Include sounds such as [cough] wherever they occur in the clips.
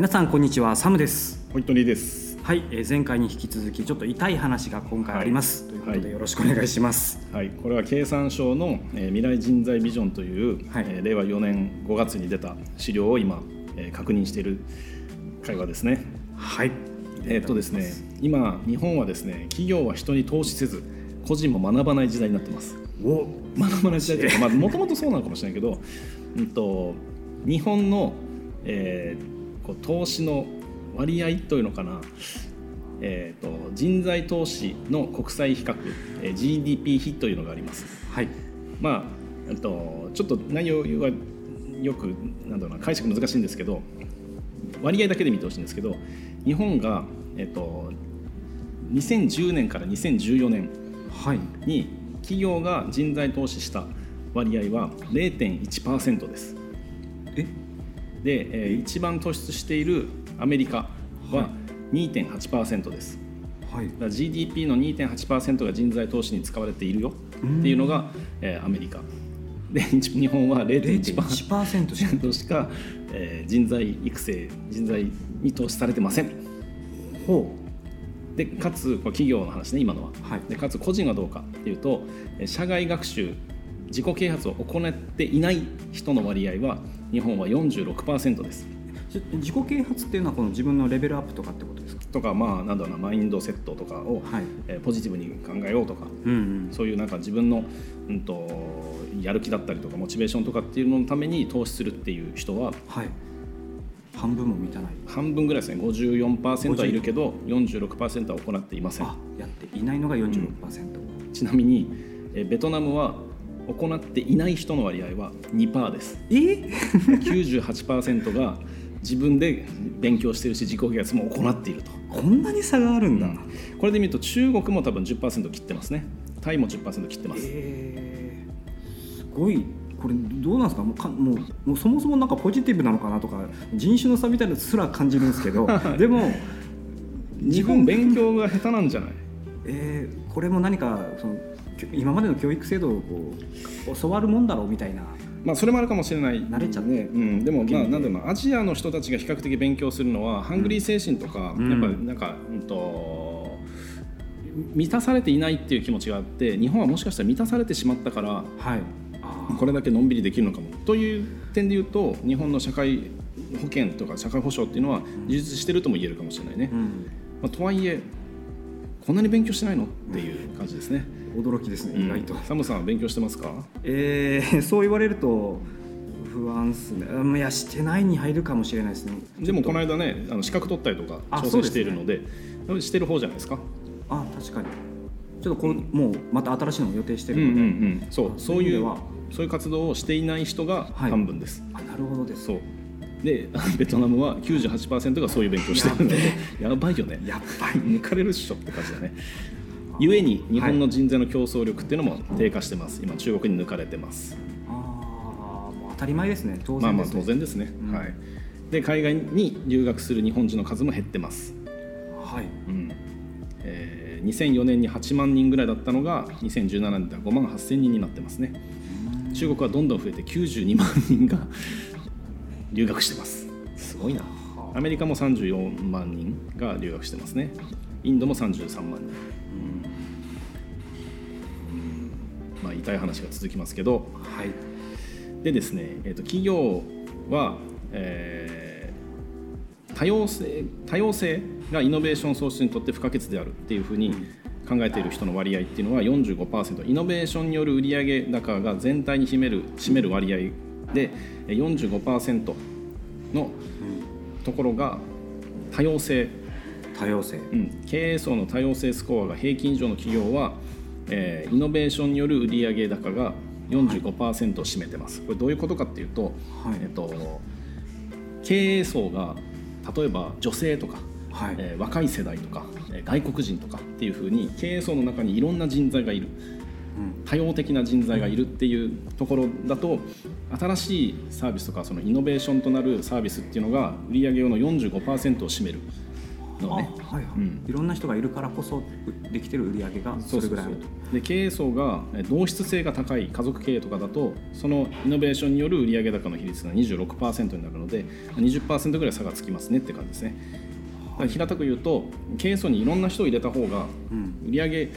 皆さんこんにちはサムです。ホイットニーです。はい、えー前回に引き続きちょっと痛い話が今回あります、はい。ということはいでよろしくお願いします。はい、これは経産省の、えー未来人材ビジョンという、はい。えー令和4年5月に出た資料を今、えー確認している会話ですね。はい。えーっとですね、今日本はですね、企業は人に投資せず、個人も学ばない時代になってます。お。学ばない時代というか、まあもともとそうなのかもしれないけど、うんと日本の、えーこう投資の割合というのかな。えー、と人材投資の国際比較、えー GDP 比というのがあります。はいまあ、えっとちょっと内容はよくなんだろうな解釈難しいんですけど割合だけで見てほしいんですけど日本が、えっと、2010年から2014年はいに企業が人材投資した割合は0.1%です。えで、えー一番突出しているアメリカはは2.8%です。はい。だ GDP の2.8%が人材投資に使われているよっていうのが、えーアメリカ。で日本は0.1% 0.1%しかしか、えー人材育成人材に投資されてません。ほでかつ企業の話ね今のは、はい。でかつ個人はどうかっていうとえー社外学習自己啓発を行っていない人の割合は日本は46%です。自己啓発っていうのはこの自分のレベルアップとかってことですか？とかまあなんだろうなマインドセットとかを、はい。えーポジティブに考えようとかうんうん。そういうなんか自分の、うん、とやる気だったりとかモチベーションとかっていうののために投資するっていう人ははい。半分も満たない。半分ぐらいですね。54%はいるけど46%は行っていません。あやっていないのが46%、ちなみにえベトナムは行っていない人の割合は2%です。え？98%が自分で勉強してるし自己啓発も行っていると。こんなに差があるんだ、これで見ると中国も多分10%切ってますね。タイも10%切ってます。えーすごい。これどうなんですか？もうかもうもうそもそもなんかポジティブなのかなとか人種の差みたいなのすら感じるんですけど。[laughs] でも日本勉強が下手なんじゃない？えーこれも何かその今までの教育制度をこう教わるもんだろうみたいな。まあ、それもあるかもしれない。慣れちゃって。ね、うん、でも、まあ、なんだろうな。アジアの人たちが比較的勉強するのは、ハングリー精神とか、うん。やっぱなんか、うんと満たされていないっていう気持ちがあって日本はもしかしたら満たされてしまったからはい。あこれだけのんびりできるのかも。という点で言うと日本の社会保険とか社会保障っていうのは充実してるとも言えるかもしれないね、ー、うん、まあ、とはいえこんなに勉強してないの？っていう感じですね、驚きですね意外と、サムさんは勉強してますか？えー [laughs] そう言われると不安っすね。うんいやしてないに入るかもしれないですね。でもこの間ねあの資格取ったりとかあ挑戦しているのでしてる方じゃないですか？あ確かに。ちょっとこれ、もうまた新しいのも予定してうんうんるので、うん。そうそういうそういうそういう活動をしていない人がはい。半分です、あなるほどです。そうで [laughs] ベトナムは98%がそういう勉強してるのでやばいよね。やっぱり抜かれるっしょって感じだね。ゆえに日本の人材の競争力っていうのも低下してます。今中国に抜かれてます。ああ当たり前ですね。当まあまあ然です、ね当然ですね、うん。はい。で海外に留学する日本人の数も減ってます。はい。うん。えー2004年に8万人ぐらいだったのが2017年では5万8000人になってますね。中国はどんどん増えて92万人が留学してます。すごいな。アメリカも34万人が留学してますね。インドも33万人。うん。まあ痛い話が続きますけど。はい。でですね、えー、と企業は、えー多様性多様性がイノベーション創出にとって不可欠であるっていうふうに考えている人の割合っていうのは45%イノベーションによる売上高が全体に占める占める割合でえー45%のところが多様性。多様性。うん、経営層の多様性スコアが平均以上の企業は、えーイノベーションによる売上高が45%を占めてます。これどういうことかっていうと、はい。えっと、経営層が例えば女性とか、はい、えー若い世代とか、えー外国人とかっていうふうに経営層の中にいろんな人材がいる。うん多様的な人材がいるっていうところだと新しいサービスとかそのイノベーションとなるサービスっていうのが売上の45%を占めるのね。あはいはい、うん。いろんな人がいるからこそできてる売り上げがそれぐらいあると。で経営層がえ同質性が高い家族経営とかだとそのイノベーションによる売上高の比率が26%になるので20%ぐらい差がつきますねって感じですね。平たく言うと経営層にいろんな人を入れた方がうん。売上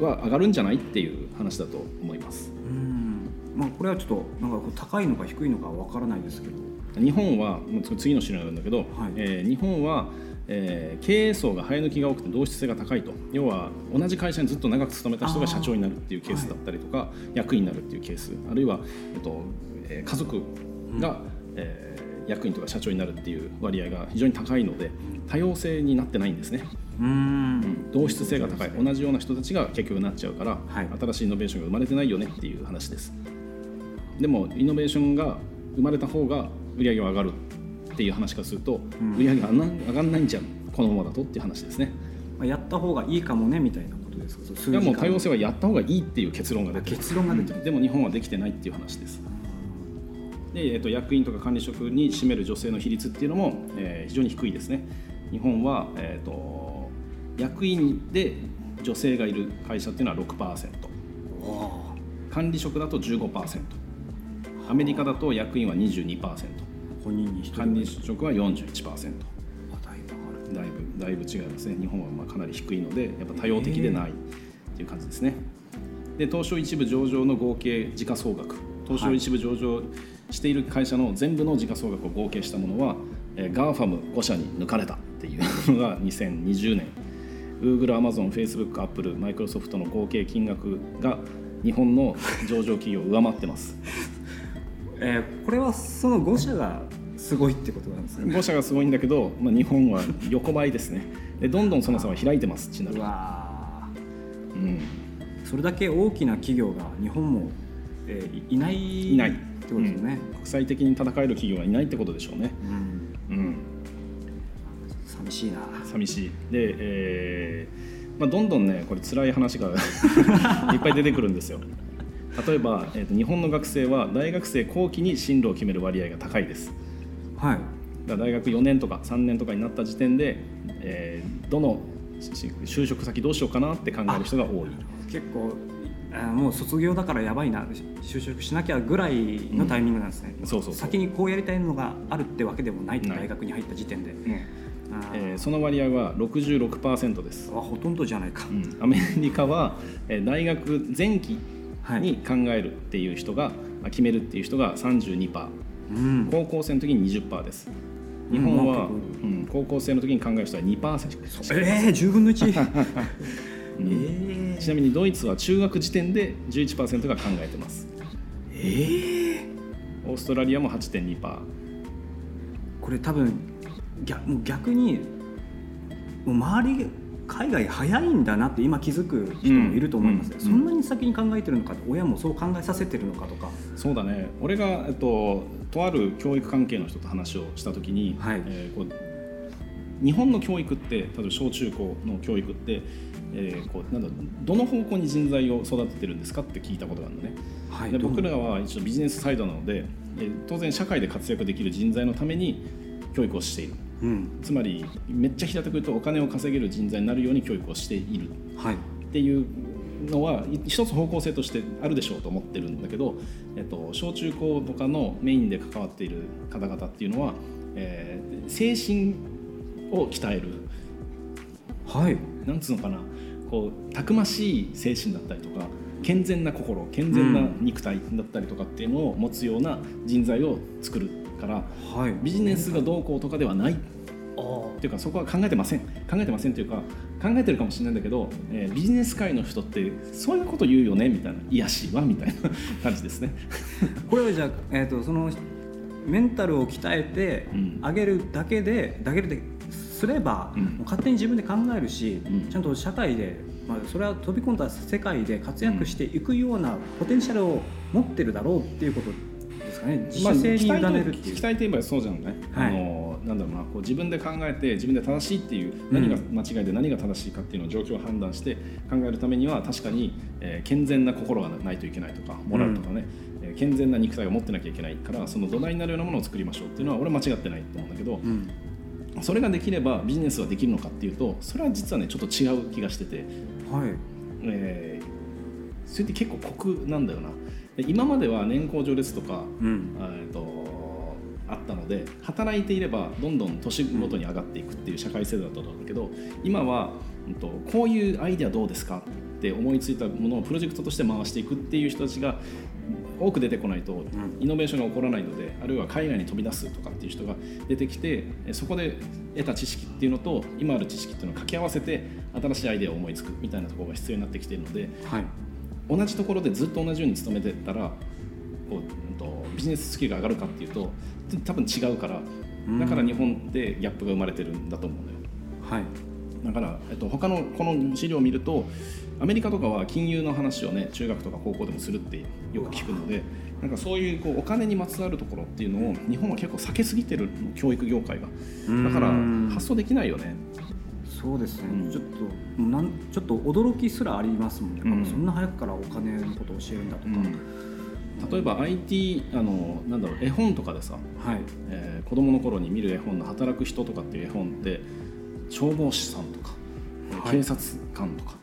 は上がるんじゃないっていう話だと思います。うん。まあこれはちょっとなんか高いのか低いのかわからないですけど。日本はもう次の資料になるんだけど、はい。えー日本は、えー経営層が生え抜きが多くて同質性が高いと。要は同じ会社にずっと長く勤めた人が社長になるっていうケースだったりとか、役員になるっていうケース。あるいは、えっとえー家族が、えー役員とか社長になるっていう割合が非常に高いので多様性になってないんですね、うん。同質性が高い。同じような人たちが結局なっちゃうから、はい。新しいイノベーションが生まれてないよねっていう話です。でもイノベーションが生まれた方が売り上げは上がるっていう話からすると、ん。売り上げが上がんないんじゃん。このままだとっていう話ですね。まあ、やった方がいいかもねみたいなことですか？そいやもう字多様性はやった方がいいっていう結論が出てる。結論が出てる。でも日本はできてないっていう話です。で、えっと役員とか管理職に占める女性の比率っていうのも、えー非常に低いですね。日本は、えー、と役員で女性がいる会社っていうのは6%お管理職だと15%アメリカだと役員は22%本人に管理職は41%あだいぶある。だいぶだいぶ違いますね。日本はまあかなり低いのでやっぱ多様的でないっていう感じですね。で東証一部上場の合計時価総額。東証一部上場している会社の全部の時価総額を合計したものは、えー、 GAFAM 5社に抜かれたっていうのが2020年 Google、Amazon、Facebook、Apple、Microsoft の合計金額が日本の上場企業を上回ってます。[laughs] えーこれはその5社がすごいってことなんですね。5社がすごいんだけど、まあ、日本は横ばいですね。でどんどんその差は開いてますちなみうに、わうん、ーそれだけ大きな企業が日本も、えーいいないいないってことですよね、国際的に戦える企業がいないってことでしょうね、うんしいな。寂しい。で、えーまあ、どんどんねこれ辛い話が [laughs] いっぱい出てくるんですよ。例えば、えーと日本の学生は大学生後期に進路を決める割合が高いです。はい。大学4年とか3年とかになった時点で、えーどのし就職先どうしようかなって考える人が多い。結構もう卒業だからやばいな。就職しなきゃぐらいのタイミングなんですね、そうそうそう。先にこうやりたいのがあるってわけでもない大学に入った時点で、あーえーその割合は66%です。あほとんどじゃないか、うん。アメリカはえー大学前期はい。に考えるっていう人が、まあ決めるっていう人が32%うん。高校生の時に20%です。日本は、うん。うん。高校生の時に考える人は2%しかええー、10分の1、うん。[laughs] えちなみにドイツは中学時点で11%が考えてます。ええオーストラリアも8.2%これ多分逆もう逆にもう周り海外早いんだなって今気づく人もいると思います、うん。そんなに先に考えてるのか親もそう考えさせてるのかとか、そうだね。俺が、えっと、とある教育関係の人と話をした時に、はい。えーこう日本の教育って例えば小中高の教育って、えーこうなんだどの方向に人材を育ててるんですかって聞いたことがあるのね。はい。で僕らは一応ビジネスサイドなので、えー当然社会で活躍できる人材のために教育をしているうん。つまりめっちゃ平たく言うとお金を稼げる人材になるように教育をしている。はい。っていうのはい一つ方向性としてあるでしょうと思ってるんだけど、えっと、小中高とかのメインで関わっている方々っていうのは、えー精神を鍛える。はい。なんつうのかな。こうたくましい精神だったりとか健全な心健全な肉体だったりとかっていうのを持つような人材を作るからはい。ビジネスがどうこうとかではない。っていうかそこは考えてません。考えてませんというか考えてるかもしれないんだけど、えービジネス界の人ってそういうこと言うよね？みたいな。癒しは？みたいな感じですね。[laughs] これはじゃあ、えー、とそのメンタルを鍛えてうん。あげるだけで、だけですれば、うん。もう勝手に自分で考えるし、うん。ちゃんと社会で、まあ、それは飛び込んだ世界で活躍していくようなポテンシャルを持ってるだろうっていうことかね。自主性に委ねるっていう。期待といえばそうじゃんね、はい。あのなんだろうなこう自分で考えて自分で正しいっていう何が間違いで何が正しいかっていうのを状況を判断して考えるためには確かに、えー健全な心がないといけないとかモラルとかね、えー健全な肉体を持ってなきゃいけないからその土台になるようなものを作りましょうっていうのは俺は間違ってないと思うんだけど、うん。それができればビジネスはできるのかっていうとそれは実はねちょっと違う気がしてて、はい。えーそれって結構酷なんだよなで今までは年功序列とか、うん。えーとあったので働いていればどんどん年ごとに上がっていくっていう社会制度だったんだけど今は、うんと、こういうアイデアどうですか？って思いついたものをプロジェクトとして回していくっていう人たちが多く出てこないとイノベーションが起こらないのであるいは海外に飛び出すとかっていう人が出てきてえそこで得た知識っていうのと今ある知識っていうのを掛け合わせて新しいアイデアを思いつくみたいなところが必要になってきているのではい同じところでずっと同じように勤めてたらこう、うんと、ビジネススキルが上がるかっていうと多分違うからだから日本でギャップが生まれてるんだと思うんだよ。はい。だから、えっと、他のこの資料を見るとアメリカとかは金融の話をね中学とか高校でもするってよく聞くのでなんかそういうこうお金にまつわるところっていうのを日本は結構避けすぎてる教育業界が。だからうん発想できないよねそうですね、うん。ちょっとなんちょっと驚きすらありますもんね、うん。そんな早くからお金のことを教えるんだとか、例えば IT あのなんだろう絵本とかでさ、はい。えー子供の頃に見る絵本の「働く人」とかっていう絵本って消防士さんとか、はい。警察官とか、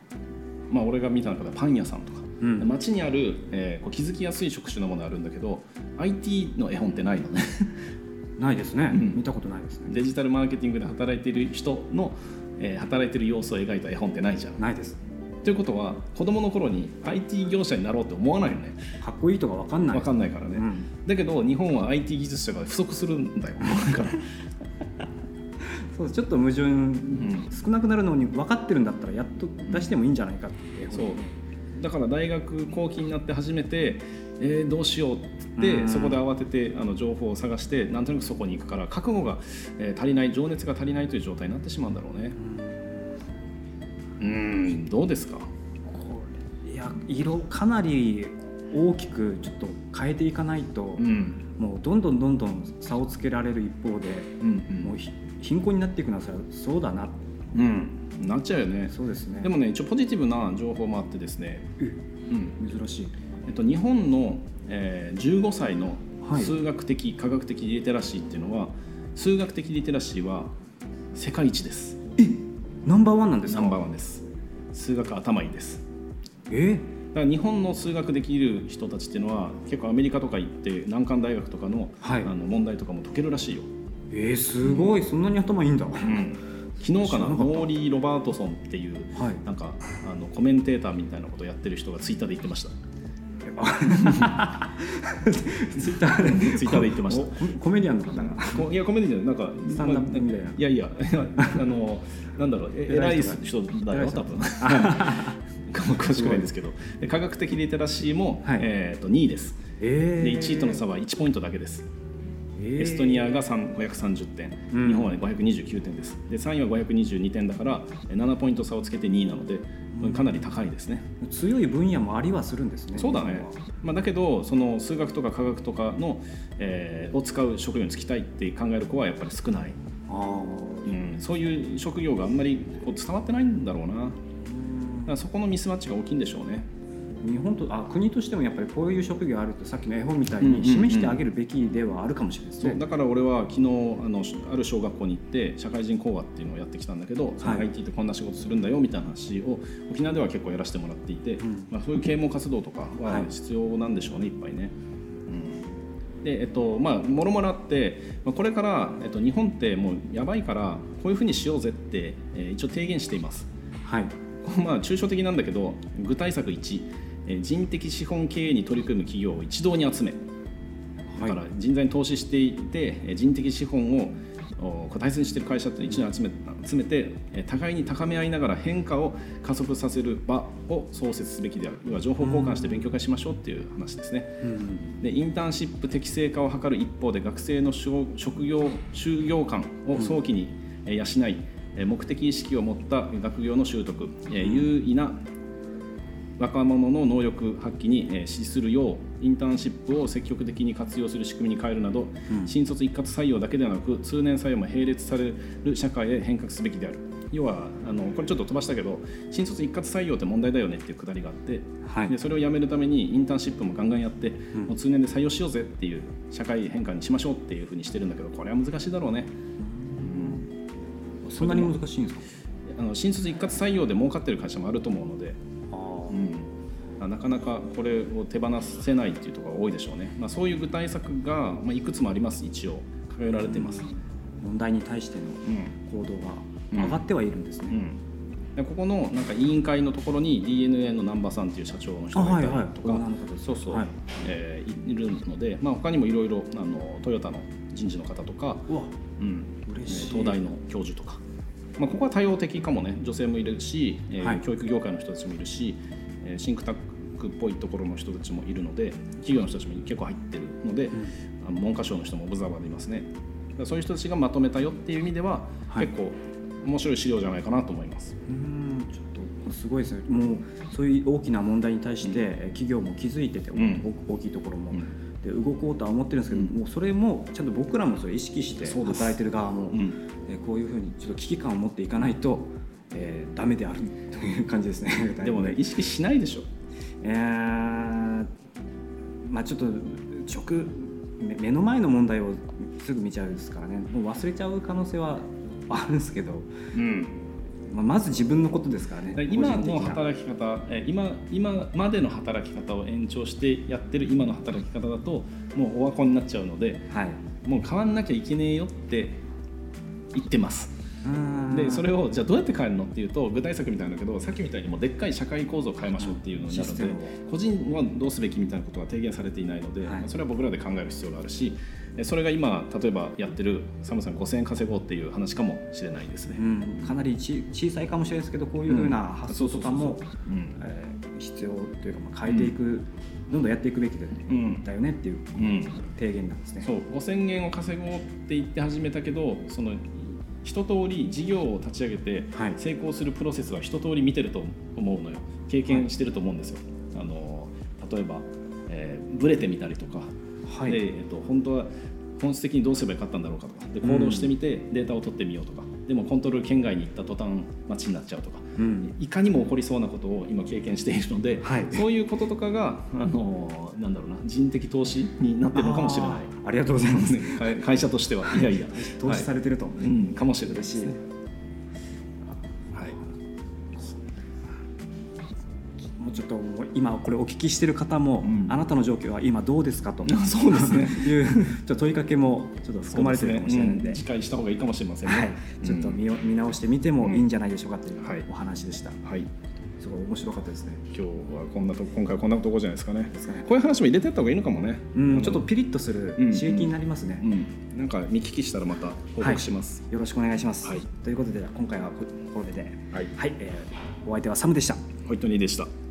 まあ俺が見た中ではパン屋さんとか、うん。街にある、えーこう気づきやすい職種のものあるんだけど IT の絵本ってないのね。ないですね、うん。見たことないですね。デジタルマーケティングで働いている人の、えー働いてる様子を描いた絵本ってないじゃん。ないです。ということは子供の頃に IT 業者になろうって思わないよね。かっこいいとかわかんない。分かんないからね、うん。だけど日本は IT 技術者が不足するんだよ。[laughs] だか。らそうちょっと矛盾、少なくなるのに分かってるんだったらやっと出してもいいんじゃないかってそうだから大学後期になって初めて、えーどうしようってうん。そこで慌ててあの情報を探してなんとなくそこに行くから覚悟が、えー足りない情熱が足りないという状態になってしまうんだろうね。うん。どうですか？これいや色かなり大きくちょっと変えていかないと、うん。もうどんどんどんどん差をつけられる一方で、うんもうひ貧困になっていくのはさそうだな。うん、うん、なっちゃうよね。そうですね。でもね一応ポジティブな情報もあってですね、うん。珍しい。えっと、日本の、えー15歳のはい。数学的、科学的リテラシーっていうのは数学的リテラシーは世界一です。ナンバーワンなんですか？ナンバーワンです。数学頭いいです。え？だから日本の数学できる人たちっていうのは結構アメリカとか行って難関大学とかの,、はい。あの問題とかも解けるらしいよ、えー、すごい。そんなに頭いいんだ、昨日かな？モーリー・ロバートソンっていうはい。なんかあのコメンテーターみたいなことをやってる人がツイッターで言ってました。ツイッターで？ツイッターで言ってました。おコ [laughs] コメディアンの方が？こいやコメディじゃなんかスタンダップみたいな。いやいやあのなんだろう。え偉い人人だよ多分。詳しくないんですけど。で科学的リテラシーも、はい。えー、と2位です。えー、で1位との差は1ポイントだけです。えーエストニアが3 530点、うん。日本は、ね、529点です。で3位は522点だからえ7ポイント差をつけて2位なので、かなり高いですね。強い分野もありはするんですねそうだね、まあ、だけどその数学とか科学とかの、えーを使う職業に就きたいって考える子はやっぱり少ない、あうん、そういう職業があんまりこう伝わってないんだろうな。そこのミスマッチが大きいんでしょうね。あ日本とあ国としてもやっぱりこういう職業あるとさっきの絵本みたいうんうんうんに示してあげるべきではあるかもしれないですね、そうだから俺は昨日あのある小学校に行って社会人講話っていうのをやってきたんだけど、はい。IT ってこんな仕事するんだよみたいな話を沖縄では結構やらせてもらっていて、ん。まあ、そういう啓蒙活動とかははい必要なんでしょうねいっぱいね。うん。でえっとまあもろもろあって、まあ、これから、えっと、日本ってもうやばいからこういうふうにしようぜって、えー一応提言しています。はい。まあ抽象的なんだけど具体策1、えー人的資本経営に取り組む企業を一堂に集めだから人材に投資していてえー人的資本を大切にしている会社って一度に集め集めてえー互いに高め合いながら変化を加速させる場を創設すべきである。要は情報交換して勉強会しましょうっていう話ですね。うん。でインターンシップ適正化を図る一方で学生の職職業就業感を早期にえー養い、えー目的意識を持った学業の習得、えー優位な若者の能力発揮にえー資するようインターンシップを積極的に活用する仕組みに変えるなど、新卒一括採用だけではなく通年採用も並列される社会へ変革すべきである。要はあのこれちょっと飛ばしたけど新卒一括採用って問題だよねっていうくだりがあって、はい。でそれをやめるためにインターンシップもガンガンやって、もう通年で採用しようぜっていう社会変換にしましょうっていうふうにしてるんだけどこれは難しいだろうね。そんなに難しいんですか？あの新卒一括採用で儲かってる会社もあると思うので、なかなかこれを手放せないっていうところが多いでしょうね、まあ、そういう具体策が、まあ、いくつもあります。一応。掲げられています、問題に対してのうん。行動が上がってはいるんですね、うん、でここのなんか委員会のところに DNA の難波さんっていう社長の人あがいたりとか、そうそう、はい。えーいいるので、まあ、他にもいろいろあのトヨタの人事の方とか、うん。東大の教授とか、まあ、ここは多様的かもね。女性もいるし、えーはい。教育業界の人たちもいるし、えーシンクタンクっぽいところの人たちもいるので企業の人たちも結構入ってるので、あの文科省の人もオブザーバーでいますねそういう人たちがまとめたよっていう意味では、はい。結構面白い資料じゃないかなと思います。うーん。ちょっとすごいですね。もうそういう大きな問題に対して、えー企業も気づいてて、ん。大きいところも、うん。で動こうとは思ってるんですけど、うん。もうそれもちゃんと僕らもそれ意識して働いてる側も、うん。えーこういうふうにちょっと危機感を持っていかないと、えー、ダメであるという感じですね。でもね意識しないでしょえーまあちょっと直目目の前の問題をすぐ見ちゃうんですからね。もう忘れちゃう可能性はあるんですけど、うん、まあ、まず自分のことですからね。今の働き方え今今までの働き方を延長してやってる今の働き方だともうオワコンになっちゃうのではい。もう変わんなきゃいけねえよって言ってますでそれをじゃあどうやって変えるのっていうと具体策みたいなんだけどさっきみたいにもうでっかい社会構造を変えましょうっていうのになるので個人はどうすべきみたいなことは提言されていないので、はい。それは僕らで考える必要があるしえそれが今例えばやってるサムさん5000円稼ごうっていう話かもしれないですね。うん、かなりち小さいかもしれないですけどこういうふうな発想とかも必要というか、まあ、変えていく、どんどんやっていくべきだ,、うんだよねっていううん。提言なんですね。そう。5000円を稼ごうって言って始めたけどその一通り事業を立ち上げてはい。成功するプロセスは一通り見てると思うのよ。経験してると思うんですよ。あの例えば、えーブレてみたりとか、はい。でえっと本当は本質的にどうすればよかったんだろうかとか。で行動してみてデータを取ってみようとか、でもコントロール圏外に行った途端待ちになっちゃうとかうん。いかにも起こりそうなことを今経験しているので、はい。そういうこととかがあのなんだろうな人的投資になってるのかもしれない。ありがとうございます。ね会会社としては。いやいや。投資されてると、はい。うん、かもしれないですね。ちょっと今これお聞きしてる方も、うんあなたの状況は今どうですかと [laughs] そうですねいうちょっと問いかけもちょっと含まれてるかもしれないのでうんした方がいいかもしれませんね。はい、ちょっと見よ見直してみてもいいんじゃないでしょうかというはいお話でした。はい、すごい面白かったですね。今日はこんなと今回はこんなとこじゃないですかね。ですかねこういう話も入れてった方がいいのかもね。うん、ちょっとピリッとするうん刺激になりますね。うん、なんか見聞きしたらまた報告します。よろしくお願いします。はいということで今回はここれで、はい、はい、えーお相手はサムでした。ホイットニーでした。